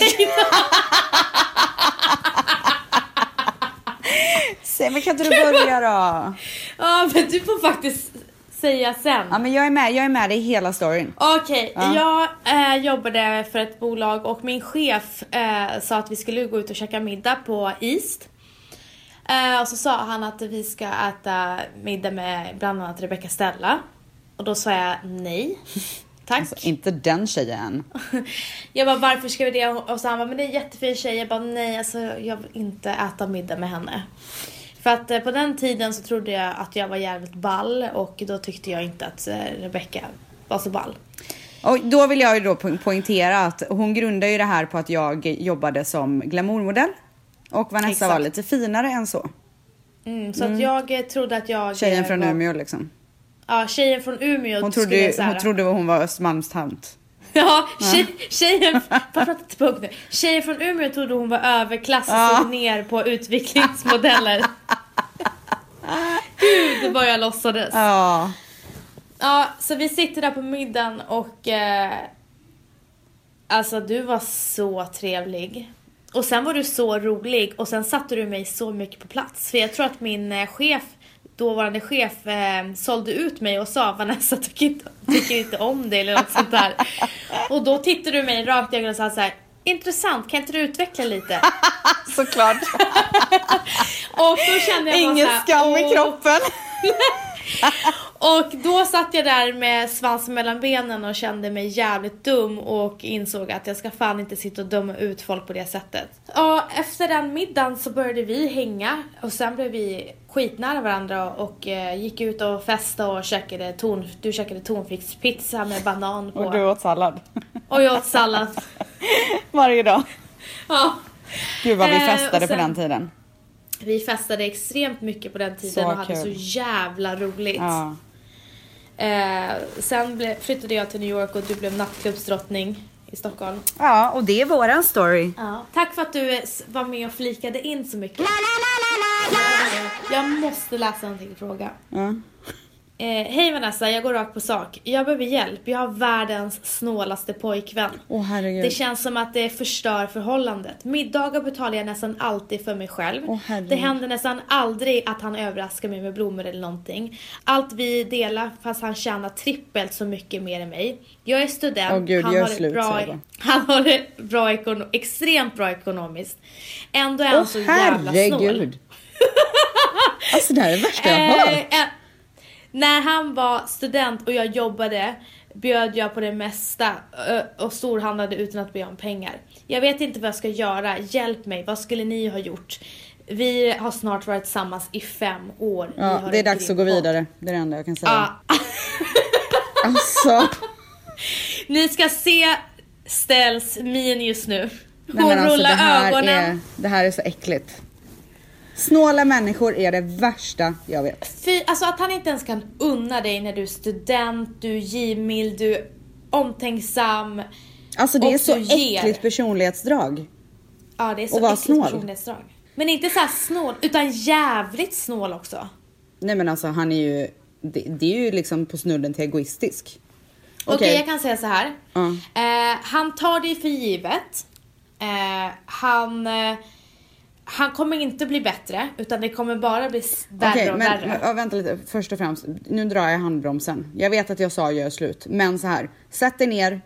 Säg, men kan inte du börja då? Ja men du får faktiskt säga sen. Ja, men jag är med. Jag är med dig hela storyn. Okej, Ja. jag eh, jobbade för ett bolag och min chef eh, sa att vi skulle gå ut och käka middag på East. Eh, och så sa han att vi ska äta middag med bland annat Rebecca Stella. Och då sa jag nej. Tack. Alltså, inte den tjejen. Jag bara, varför ska vi det? Och så han bara, men det är en jättefin tjej. Jag bara, nej alltså jag vill inte äta middag med henne. För att eh, på den tiden så trodde jag att jag var jävligt ball och då tyckte jag inte att eh, Rebecca var så ball. Och då vill jag ju då po- poängtera att hon grundar ju det här på att jag jobbade som glamourmodell. Och Vanessa Exakt. var lite finare än så. Mm, så att jag eh, trodde att jag... Tjejen från var, Umeå liksom. Ja, tjejen från Umeå Hon trodde, här- hon trodde hon var Östermalmstant. Ja, tjej, tjejen, punkt nu. Tjejen från Umeå trodde hon var överklass och Ja. såg ner på utvecklingsmodeller. Gud vad jag låtsades. Ja. Ja, så vi sitter där på middagen och eh, alltså du var så trevlig. Och sen var du så rolig och sen satte du mig så mycket på plats. För jag tror att min eh, chef, dåvarande chef, eh, sålde ut mig och sa Vanessa tycker inte, tycker inte om dig eller något sånt där. Och då tittade du mig rakt i ögonen och sa så här. Intressant, kan inte du utveckla lite? Såklart. Och då kände jag Ingen här, skam i kroppen. Och då satt jag där med svansen mellan benen och kände mig jävligt dum och insåg att jag ska fan inte sitta och döma ut folk på det sättet. Ja, efter den middagen så började vi hänga och sen blev vi skitnära varandra och eh, gick ut och festade och käkade ton, du käkade tonfiskpizza med banan på. Och du åt sallad. Och jag åt sallad. Varje dag. Ja. Gud vad vi Eh, festade på sen- den tiden. Vi festade extremt mycket på den tiden Så och hade kul. så jävla roligt. Ja. Eh, sen ble, flyttade jag till New York och du blev nattklubbsdrottning i Stockholm. ja, och det är våran story. Ja. Tack för att du var med och flikade in så mycket. Jag måste läsa en till fråga. Ja. Eh, Hej Vanessa, jag går rakt på sak. Jag behöver hjälp. Jag har världens snålaste pojkvän. Åh herregud. Det känns som att det förstör förhållandet. Middagar betalar jag nästan alltid för mig själv. Åh, herregud. det händer nästan aldrig att han överraskar mig med blommor eller någonting. Allt vi delar fast han tjänar trippelt så mycket mer än mig. Jag är student, Åh, gud, han, har slut, bra, han har det bra ekono- extremt bra ekonomiskt. Ändå är han Åh så jävla snål. herregud. Alltså det här är det värsta jag har Eh, hört. När han var student och jag jobbade bjöd jag på det mesta och storhandlade utan att be om pengar. Jag vet inte vad jag ska göra, hjälp mig, vad skulle ni ha gjort? Vi har snart varit tillsammans i fem år. Ja, det är dags att gå vidare. Det är det enda jag kan säga. Ja, Alltså. ni ska se Stells min just nu. Hon Nej, alltså, rullar ögonen. Är, det här är så äckligt. Snåla människor är det värsta jag vet. Fy, alltså att han inte ens kan unna dig när du är student, du är givmild, du är omtänksam. Alltså det är så ger. äckligt personlighetsdrag. Ja, det är så Och vara äckligt snål. personlighetsdrag. Men inte så snål, utan jävligt snål också. Nej men alltså han är ju, det, det är ju liksom på snudden till egoistisk. Okej, Okej. jag kan säga så här. Ja. Eh, han tar dig för givet. Eh, han, eh, han kommer inte bli bättre, utan det kommer bara bli värre Okej, och men, värre. men vänta lite. Först och främst, nu drar jag handbromsen. Jag vet att jag sa gör slut, men så här. Sätt dig ner,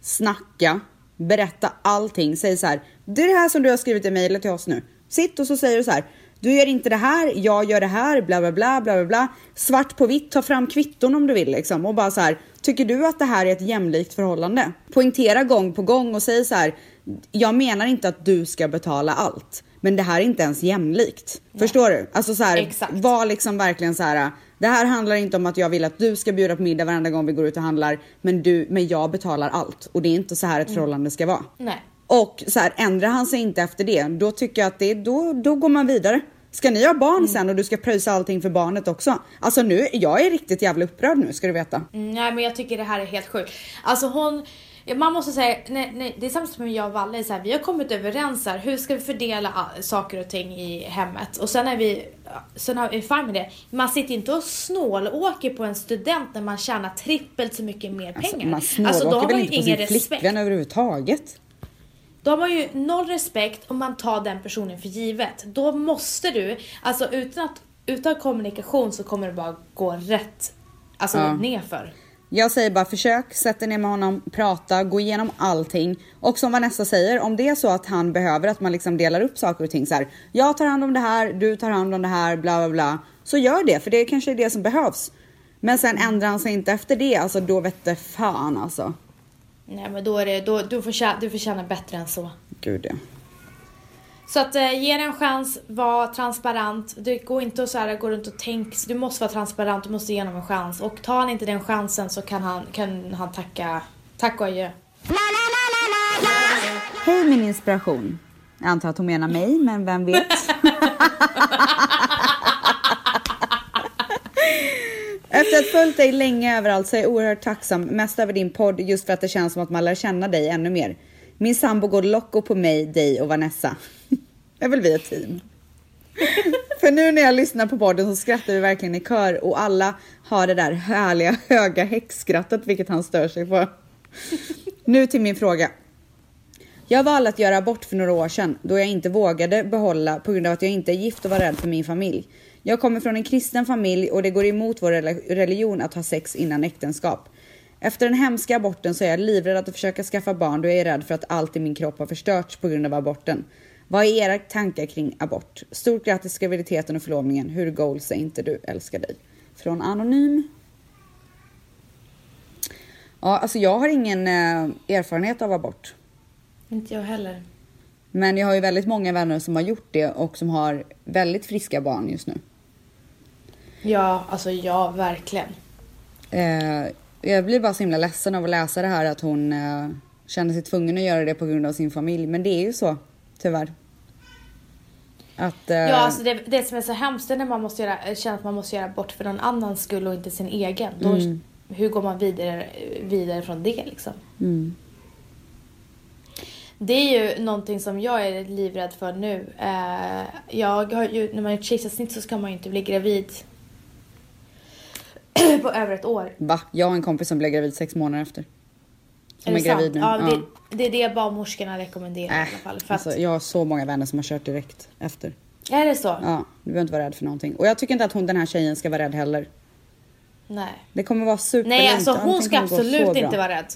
snacka, berätta allting. Säg så här. Det är det här som du har skrivit i mejlet till oss nu. Sitt och så säger du så här. Du gör inte det här, jag gör det här, bla bla bla bla bla bla. Svart på vitt, ta fram kvitton om du vill liksom. Och bara så här. Tycker du att det här är ett jämlikt förhållande? Poängtera gång på gång och säg så här. Jag menar inte att du ska betala allt, men det här är inte ens jämlikt. Förstår du? Alltså så här, Exakt. var liksom verkligen så här. Det här handlar inte om att jag vill att du ska bjuda på middag varenda gång vi går ut och handlar, men du, men jag betalar allt och det är inte så här ett förhållande ska vara. Nej. Och så här, ändrar han sig inte efter det, då tycker jag att det, då, då går man vidare. Ska ni ha barn sen och du ska pröjsa allting för barnet också? Alltså nu, jag är riktigt jävla upprörd nu ska du veta. Mm, Nej men jag tycker det här är helt sjukt. Alltså hon, ja, man måste säga, nej, nej, det är samma som jag och Valle, så här, vi har kommit överens här, hur ska vi fördela ah, saker och ting i hemmet? Och sen är vi, sen är vi fine med det. Man sitter inte och snålåker på en student när man tjänar trippelt så mycket mer Alltså, pengar. man snålåker alltså, då har väl ju inte på sin respekt. flickvän överhuvudtaget? Då har man ju noll respekt om man tar den personen för givet. Då måste du, alltså utan att utan kommunikation så kommer det bara gå rätt, alltså Ja. nerför. Jag säger bara försök, sätt dig ner med honom, prata, gå igenom allting. Och som Vanessa säger, om det är så att han behöver att man liksom delar upp saker och ting så här. Jag tar hand om det här, du tar hand om det här, bla bla bla. Så gör det, för det kanske är det som behövs. Men sen ändrar han sig inte efter det, alltså då vette fan alltså. Nej men då är det, då, du, förtjänar, du förtjänar bättre än så. Gud ja. Så att eh, ge det en chans, var transparent. Det går inte att så här, gå runt och tänka, du måste vara transparent, du måste ge honom en chans. Och tar han inte den chansen så kan han, kan han tacka, tack och adjö. Hej min inspiration. Jag antar att hon menar mig, men vem vet? Efter att ha följt dig länge överallt så är jag oerhört tacksam, mest över din podd, just för att det känns som att man lär känna dig ännu mer. Min sambo går locko på mig, dig och Vanessa är väl vi ett team? För nu när jag lyssnar på podden så skrattar vi verkligen i kör och alla har det där härliga höga häxskrattet, vilket han stör sig på. Nu till min fråga. Jag valde att göra abort för några år sedan då jag inte vågade behålla på grund av att jag inte är gift och var rädd för min familj. Jag kommer från en kristen familj och det går emot vår religion att ha sex innan äktenskap. Efter den hemska aborten så är jag livrädd att försöka skaffa barn då jag är rädd för att allt i min kropp har förstörts på grund av aborten. Vad är era tankar kring abort? Stort grattis till graviditeten och förlovningen. Hur goals är inte du? Älskar dig. Från Anonym. Ja, alltså jag har ingen eh, erfarenhet av abort. Inte jag heller. Men jag har ju väldigt många vänner som har gjort det och som har väldigt friska barn just nu. Ja, alltså ja, verkligen. Eh, jag blir bara så himla ledsen av att läsa det här att hon eh, känner sig tvungen att göra det på grund av sin familj. Men det är ju så, tyvärr. Att, eh... Ja, alltså det, det som är så hemskt är när man måste göra, känner att man måste göra bort för någon annans skull och inte sin egen. Då, mm. Hur går man vidare, vidare från det liksom? Mm. Det är ju någonting som jag är livrädd för nu. Eh, jag har ju, när man gör kejsarsnitt så ska man ju inte bli gravid på över ett år. Va? Jag har en kompis som blev gravid sex månader efter. Som är, är gravid nu. Ja, ja. Det, det, är det barnmorskorna rekommenderar äh, i alla fall. För alltså, Jag har så många vänner som har kört direkt efter. Är det så? Ja, du behöver inte vara rädd för någonting. Och jag tycker inte att hon, den här tjejen ska vara rädd heller. Nej. Det kommer vara super Nej, alltså hon ska absolut inte vara rädd.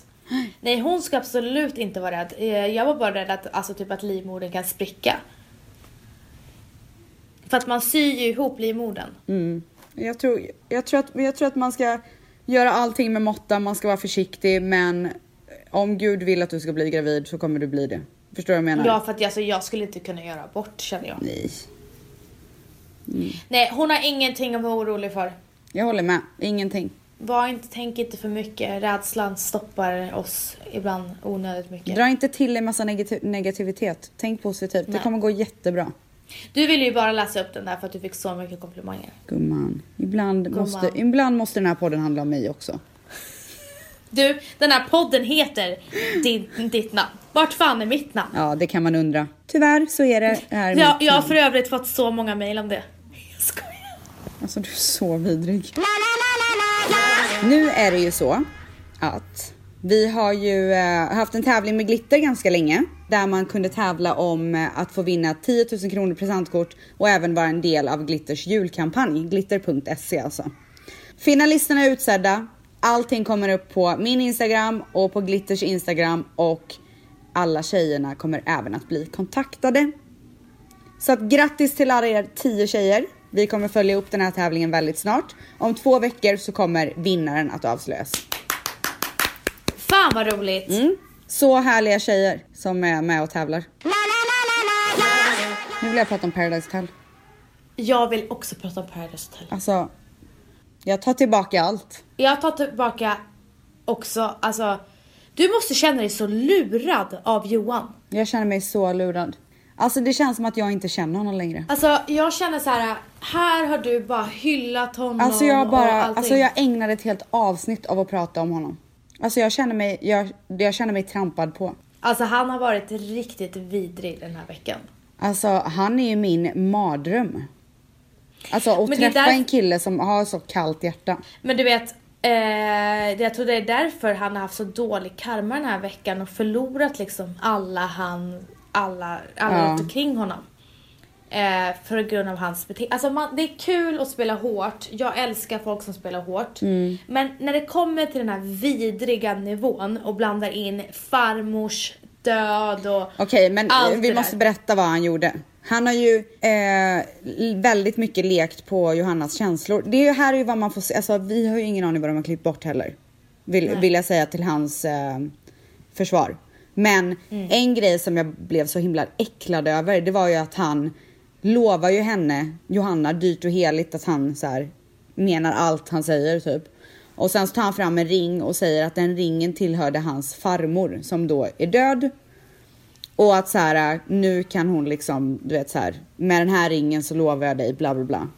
Nej, hon ska absolut inte vara rädd. Eh, jag var bara rädd att, alltså, typ att livmodern kan spricka. För att man syr ju ihop livmodern. Mm. Jag tror, jag, tror att, jag tror att man ska göra allting med måtta, man ska vara försiktig men om Gud vill att du ska bli gravid så kommer du bli det. Förstår du vad jag menar? Ja för att alltså, jag skulle inte kunna göra abort känner jag. Nej. Mm. Nej hon har ingenting att vara orolig för. Jag håller med, ingenting. Var inte, tänk inte för mycket. Rädslan stoppar oss ibland onödigt mycket. Dra inte till en massa negativ negativitet. Tänk positivt. Nej. Det kommer gå jättebra. Du ville ju bara läsa upp den där för att du fick så mycket komplimanger. Gumman. Ibland, Gumman. Måste, ibland måste den här podden handla om mig också. Du, den här podden heter din, ditt namn. Vart fan är mitt namn? Ja, det kan man undra. Tyvärr så är det här ja, Jag har för övrigt fått så många mejl om det. Jag skojar. Alltså du är så vidrig. Nu är det ju så att vi har ju eh, haft en tävling med glitter ganska länge där man kunde tävla om eh, att få vinna 10 000 kronor presentkort och även vara en del av Glitters julkampanj, glitter.se alltså. Finalisterna är utsedda. Allting kommer upp på min Instagram och på Glitters Instagram och alla tjejerna kommer även att bli kontaktade. Så att grattis till alla er 10 tjejer. Vi kommer följa upp den här tävlingen väldigt snart. Om två veckor så kommer vinnaren att avslöjas. Fan vad roligt! Mm. Så härliga tjejer som är med och tävlar. Nu vill jag prata om Paradise Hotel. Jag vill också prata om Paradise Hotel. Alltså, jag tar tillbaka allt. Jag tar tillbaka också, alltså. Du måste känna dig så lurad av Johan. Jag känner mig så lurad. Alltså det känns som att jag inte känner honom längre. Alltså jag känner så här. här har du bara hyllat honom Alltså jag bara, alltså jag ägnade ett helt avsnitt av att prata om honom. Alltså jag känner mig, jag, jag känner mig trampad på. Alltså han har varit riktigt vidrig den här veckan. Alltså han är ju min mardröm. Alltså att träffa där... en kille som har så kallt hjärta. Men du vet, eh, jag tror det är därför han har haft så dålig karma den här veckan och förlorat liksom alla han, alla, alla ja. runt omkring honom. Eh, för grund av hans beteende. Alltså man, det är kul att spela hårt. Jag älskar folk som spelar hårt. Mm. Men när det kommer till den här vidriga nivån och blandar in farmors död och Okej, men eh, allt vi måste där. berätta vad han gjorde. Han har ju eh, väldigt mycket lekt på Johannas känslor. Det är ju här är ju vad man får se. Alltså, vi har ju ingen aning vad de har klippt bort heller. Vill, Nej. vill jag säga till hans eh, försvar. Men Mm. en grej som jag blev så himla äcklad över, det var ju att han lovar ju henne, Johanna, dyrt och heligt att han så här, menar allt han säger typ. Och sen så tar han fram en ring och säger att den ringen tillhörde hans farmor som då är död. Och att så här, nu kan hon liksom, du vet så här, med den här ringen så lovar jag dig, bla bla bla.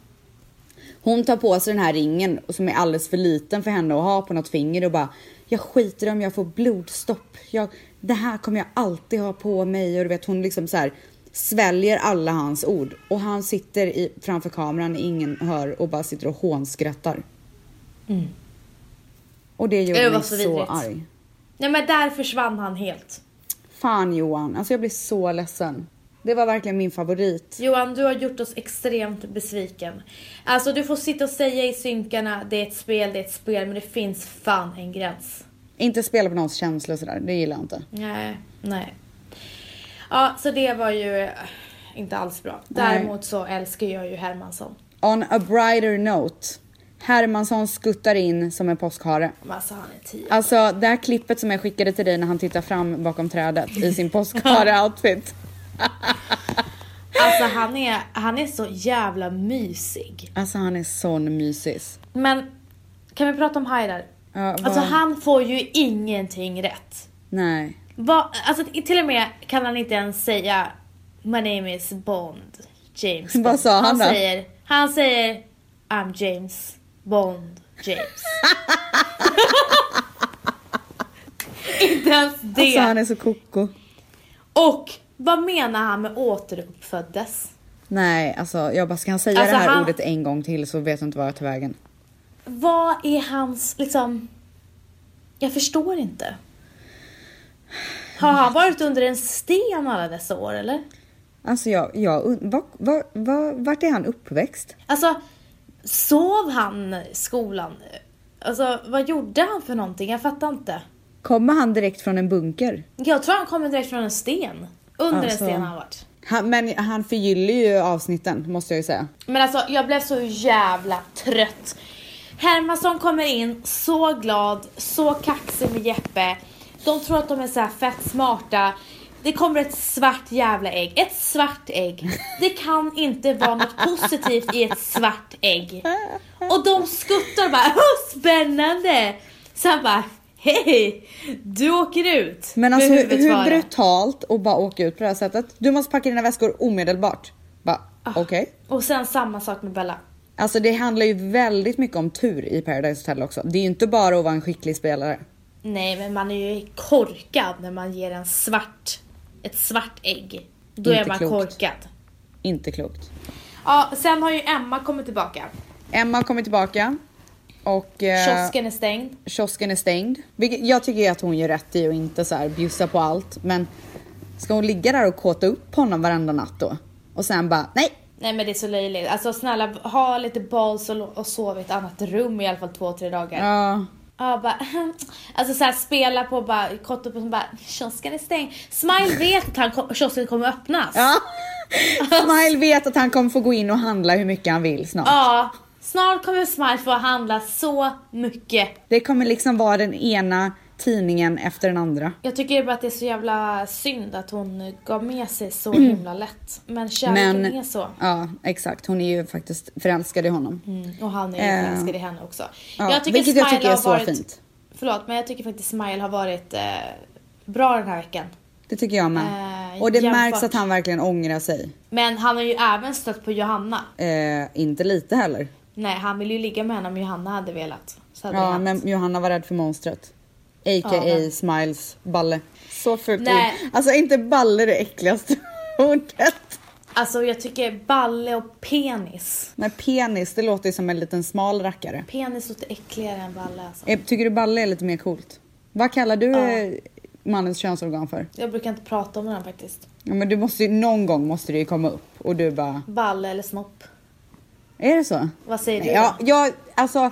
Hon tar på sig den här ringen som är alldeles för liten för henne att ha på något finger och bara jag skiter om jag får blodstopp. Jag, det här kommer jag alltid ha på mig och du vet hon liksom så här sväljer alla hans ord och han sitter i, framför kameran, ingen hör och bara sitter och hånskrattar. Och det gjorde Det mig så så, vidrigt. arg. Nej men där försvann han helt. Fan Johan, alltså jag blir så ledsen. Det var verkligen min favorit. Johan, du har gjort oss extremt besviken. Alltså du får sitta och säga i synkarna, det är ett spel, det är ett spel, men det finns fan en gräns. Inte spela på någons känslor sådär, det gillar jag inte. Nej, nej. Ja, så det var ju eh, inte alls bra. Däremot så älskar jag ju Hermansson. On a brighter note. Hermansson skuttar in som en påskhare. Alltså han är tio. Alltså det här klippet som jag skickade till dig när han tittar fram bakom trädet i sin påskhare-outfit. Alltså han är, han är så jävla mysig. Alltså han är sån mysis. Men kan vi prata om Haidar? Ja, Alltså han får ju ingenting rätt. Nej. Va, alltså till och med kan han inte ens säga My name is Bond. James Bond. Vad sa han då? Säger, han säger I'm James Bond James. inte ens det. Alltså han är så koko. Och vad menar han med återuppföddes? Nej, alltså jag bara, ska han säga Alltså, det här han- ordet en gång till så vet jag inte vad jag tar vägen. Vad är hans liksom... Jag förstår inte. Har han varit under en sten alla dessa år eller? Alltså jag, jag vad, vad, vad, vart är han uppväxt? Alltså, sov han skolan? Alltså, vad gjorde han för någonting? Jag fattar inte. Kommer han direkt från en bunker? Jag tror han kommer direkt från en sten. Under Alltså. en sten har han varit. Han, men han förgyller ju avsnitten måste jag ju säga. Men alltså, jag blev så jävla trött. Hermansson kommer in så glad, så kaxig med Jeppe. De tror att de är så här fett smarta. Det kommer ett svart jävla ägg. Ett svart ägg. Det kan inte vara något positivt i ett svart ägg. Och de skuttar och bara Åh, spännande! Sen bara hej, du åker ut. Men alltså hur, hur brutalt att bara åka ut på det här sättet. Du måste packa dina väskor omedelbart. Bara, Ah. okej. Och sen samma sak med Bella. Alltså det handlar ju väldigt mycket om tur i Paradise Hotel också. Det är ju inte bara att vara en skicklig spelare. Nej, men man är ju korkad när man ger en svart, ett svart ägg. Då Inte är man klokt. korkad. Inte klokt. Ja, sen har ju Emma kommit tillbaka. Emma har kommit tillbaka. Och eh, Kiosken är stängd. kiosken är stängd. Vilket jag tycker att hon gör rätt i att inte så här bjussa på allt. Men ska hon ligga där och kåta upp honom varenda natt då? Och sen bara, nej. Nej men det är så löjligt. Alltså snälla, ha lite balls och, och sov i ett annat rum i alla fall två, tre dagar. Ja, Ja, bara, alltså såhär spela på bara, kort upp och bara, kiosken är stängd. Smile vet att han, kom- kiosken kommer öppnas. ja. Smile vet att han kommer få gå in och handla hur mycket han vill snart. Ja, snart kommer Smile få handla så mycket. Det kommer liksom vara den ena tidningen efter den andra. Jag tycker bara att det är så jävla synd att hon gav med sig så himla lätt. Men kärleken Men är så. ja, exakt. Hon är ju faktiskt förälskad i honom. Mm, och han är ju Eh, förälskad i henne också. ja, vilket jag tycker är så varit, fint. Förlåt, men jag tycker faktiskt Smile har varit eh, bra den här veckan. Det tycker jag med. Eh, och det jämfört- märks att han verkligen ångrar sig. Men han har ju även stött på Johanna. Eh, inte lite heller. Nej, han ville ju ligga med henne om Johanna hade velat. Hade Ja, men Johanna var rädd för monstret. A.k.a. Ja, Smiles balle. Så fult Nej. ord. Alltså inte balle det äckligaste ordet. Alltså jag tycker balle och penis. Men penis, det låter ju som en liten smal rackare. Penis låter äckligare än balle alltså. Tycker du balle är lite mer coolt? Vad kallar du Ja. eh, mannens könsorgan för? Jag brukar inte prata om den faktiskt. Ja, men du måste ju, någon gång måste det ju komma upp och du bara, Balle eller snopp? är det så? Vad säger du? Ja, jag, alltså,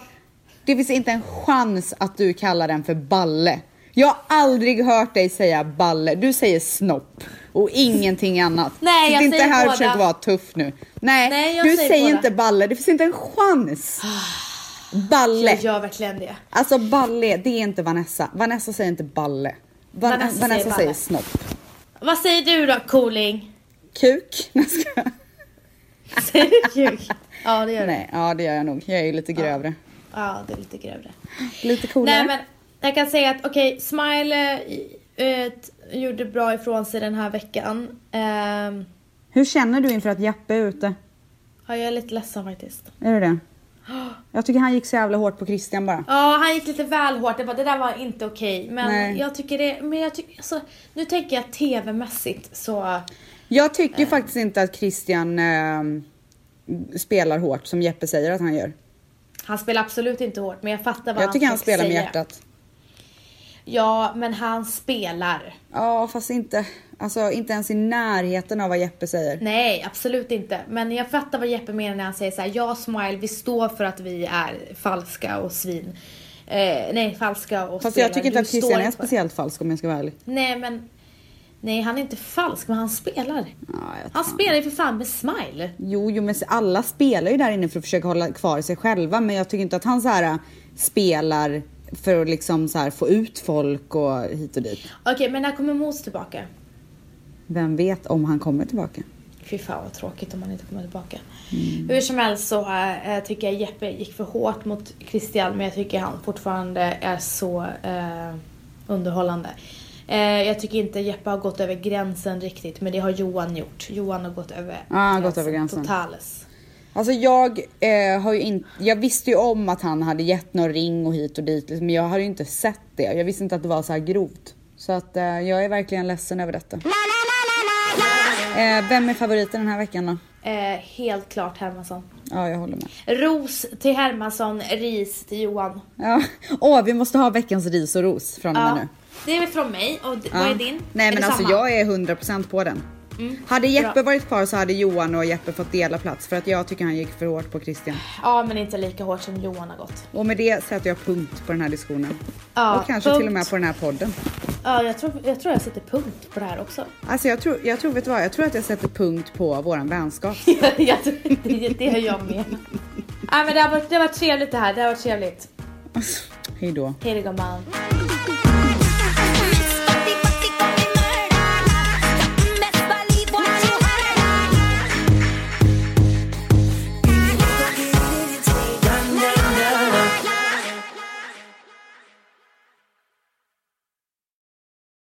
det finns inte en chans att du kallar den för balle. Jag har aldrig hört dig säga balle. Du säger snopp och ingenting annat. Nej, Sitt jag inte säger här och båda. försök vara tuff nu. Nej, Nej, du säger säger inte balle. Det finns inte en chans. Balle. Jag gör verkligen det. Alltså balle, det är inte Vanessa. Vanessa säger inte balle. Van- Vanessa Vanessa, säger säger, snopp. Vad säger du då, cooling? Kuk? Säger du kuk? Ja, det gör du. Nej, ja det gör jag nog. Jag är ju lite grövre. Ja, det är lite grövre. Lite coolare. Nej, men jag kan säga att okej, Smile eh, eh, gjorde bra ifrån sig den här veckan. Ehm, Hur känner du inför att Jeppe är ute? ja, jag är lite ledsen faktiskt. Är du det? Jag tycker han gick så jävla hårt på Christian bara. Ja, han gick lite väl hårt. Det, var, det där var inte okej. Men Nej. jag tycker det, men jag tycker, alltså, nu tänker jag tv-mässigt så... Jag tycker faktiskt inte att Christian eh, spelar hårt som Jeppe säger att han gör. Han spelar absolut inte hårt, men jag fattar vad Jag tycker han spelar med säga. hjärtat. Ja, men han spelar. Ja, fast inte, alltså, inte ens i närheten av vad Jeppe säger. Nej, absolut inte. Men jag fattar vad Jeppe menar när han säger så här: ja Smile, vi står för att vi är falska och svin. Eh, nej, falska och Fast spelar. jag tycker inte Du att Christian är speciellt falsk om jag ska vara ärlig. Nej, men... Nej, han är inte falsk, men han spelar. Ja, Han spelar ju för fan med Smile. Jo, jo, men alla spelar ju där inne för att försöka hålla kvar sig själva. Men jag tycker inte att han så här äh, spelar för att liksom så här få ut folk och hit och dit. Okej, men när kommer Mos tillbaka? Vem vet om han kommer tillbaka? Fy fan vad tråkigt om han inte kommer tillbaka. Mm. Hur som helst så äh, tycker jag Jeppe gick för hårt mot Christian men jag tycker han fortfarande är så äh, underhållande. Eh, jag tycker inte Jeppe har gått över gränsen riktigt men det har Johan gjort. Johan har gått över han har gått över gränsen. Totales. Alltså jag eh, har ju inte, jag visste ju om att han hade gett någon ring och hit och dit liksom, men jag hade ju inte sett det. Jag visste inte att det var så här grovt. Så att eh, jag är verkligen ledsen över detta. Eh, vem är favoriten den här veckan då? Eh, helt klart Hermansson. Ja, jag håller med. Ros till Hermansson, ris till Johan. Ja. Åh, vi måste ha veckans ris och ros från och med Ja, nu. Det är från mig. Och Ja. vad är din? Nej men alltså samma? jag är 100% på den. Mm, Hade Jeppe bra. varit kvar så hade Johan och Jeppe fått dela plats för att jag tycker han gick för hårt på Christian. Ja, men inte lika hårt som Johan har gått. Och med det sätter jag punkt på den här diskussionen. Ja, och kanske punkt. till och med på den här podden. Ja, jag tror, jag tror jag sätter punkt på det här också. Alltså jag tror, jag tror, vet du vad? Jag tror att jag sätter punkt på våran vänskap. jag det, det jag med. Nej men det har, varit, det har varit trevligt det här, det har varit trevligt. Hej då. Hej då gumman.